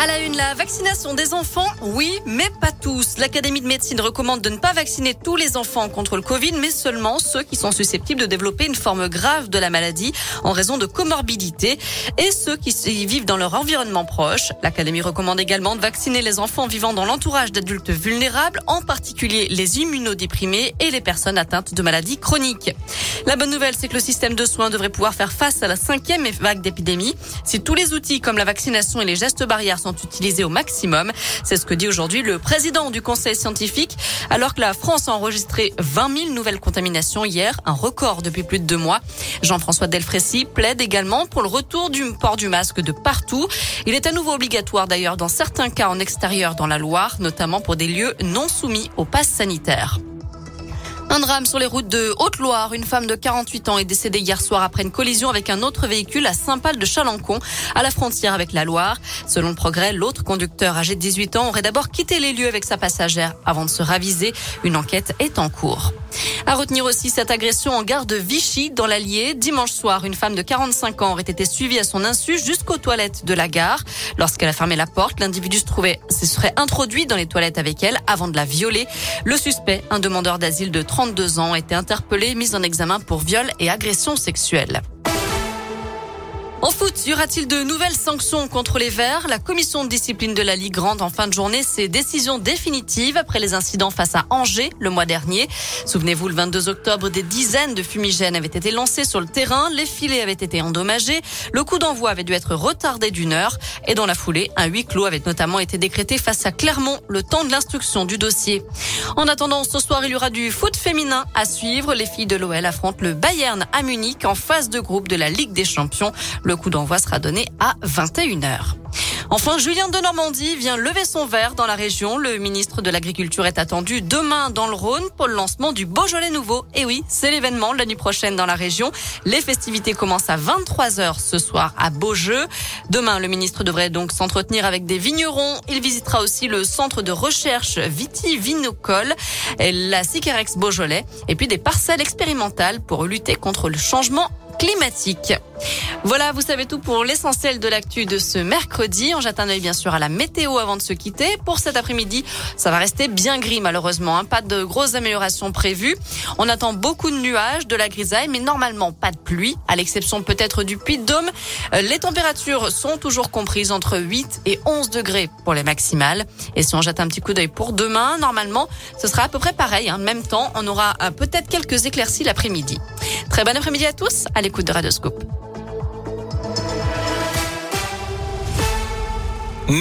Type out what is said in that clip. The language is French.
À la une, la vaccination des enfants, oui, mais pas tous. L'Académie de médecine recommande de ne pas vacciner tous les enfants contre le Covid, mais seulement ceux qui sont susceptibles de développer une forme grave de la maladie en raison de comorbidité et ceux qui vivent dans leur environnement proche. L'Académie recommande également de vacciner les enfants vivant dans l'entourage d'adultes vulnérables, en particulier les immunodéprimés et les personnes atteintes de maladies chroniques. La bonne nouvelle, c'est que le système de soins devrait pouvoir faire face à la cinquième vague d'épidémie si tous les outils comme la vaccination et les gestes barrières utilisés au maximum. C'est ce que dit aujourd'hui le président du conseil scientifique, alors que la France a enregistré 20 000 nouvelles contaminations hier, un record depuis plus de deux mois. Jean-François Delfrécy plaide également pour le retour du port du masque de partout. Il est à nouveau obligatoire d'ailleurs dans certains cas en extérieur dans la Loire, notamment pour des lieux non soumis au pass sanitaire. Un drame sur les routes de Haute-Loire. Une femme de 48 ans est décédée hier soir après une collision avec un autre véhicule à Saint-Pal de Chalancon, à la frontière avec la Loire. Selon le progrès, l'autre conducteur âgé de 18 ans aurait d'abord quitté les lieux avec sa passagère avant de se raviser. Une enquête est en cours. À retenir aussi cette agression en gare de Vichy dans l'Allier. Dimanche soir, une femme de 45 ans aurait été suivie à son insu jusqu'aux toilettes de la gare. Lorsqu'elle a fermé la porte, l'individu se trouvait, se serait introduit dans les toilettes avec elle avant de la violer. Le suspect, un demandeur d'asile de 32 ans, été interpellé, mis en examen pour viol et agression sexuelle. En foot, y aura-t-il de nouvelles sanctions contre les Verts? La commission de discipline de la Ligue rend en fin de journée ses décisions définitives après les incidents face à Angers le mois dernier. Souvenez-vous, le 22 octobre, des dizaines de fumigènes avaient été lancés sur le terrain, les filets avaient été endommagés, le coup d'envoi avait dû être retardé d'une heure et dans la foulée, un huis clos avait notamment été décrété face à Clermont le temps de l'instruction du dossier. En attendant, ce soir, il y aura du foot féminin à suivre. Les filles de l'OL affrontent le Bayern à Munich en phase de groupe de la Ligue des Champions. Le coup d'envoi sera donné à 21h. Enfin, Julien de Normandie vient lever son verre dans la région. Le ministre de l'Agriculture est attendu demain dans le Rhône pour le lancement du Beaujolais nouveau. Et oui, c'est l'événement la nuit prochaine dans la région. Les festivités commencent à 23h ce soir à Beaujeu. Demain, le ministre devrait donc s'entretenir avec des vignerons. Il visitera aussi le centre de recherche vitivinicole, la Sicarex Beaujolais, et puis des parcelles expérimentales pour lutter contre le changement climatique. Voilà, vous savez tout pour l'essentiel de l'actu de ce mercredi. On jette un œil bien sûr à la météo avant de se quitter. Pour cet après-midi, ça va rester bien gris malheureusement. Hein. Pas de grosses améliorations prévues. On attend beaucoup de nuages, de la grisaille, mais normalement pas de pluie, à l'exception peut-être du Puy-de-Dôme. Euh, les températures sont toujours comprises entre 8 et 11 degrés pour les maximales. Et si on jette un petit coup d'œil pour demain, normalement, ce sera à peu près pareil. Hein. Même temps, on aura euh, peut-être quelques éclaircies l'après-midi. Très bon après-midi à tous à l'écoute de Radioscope.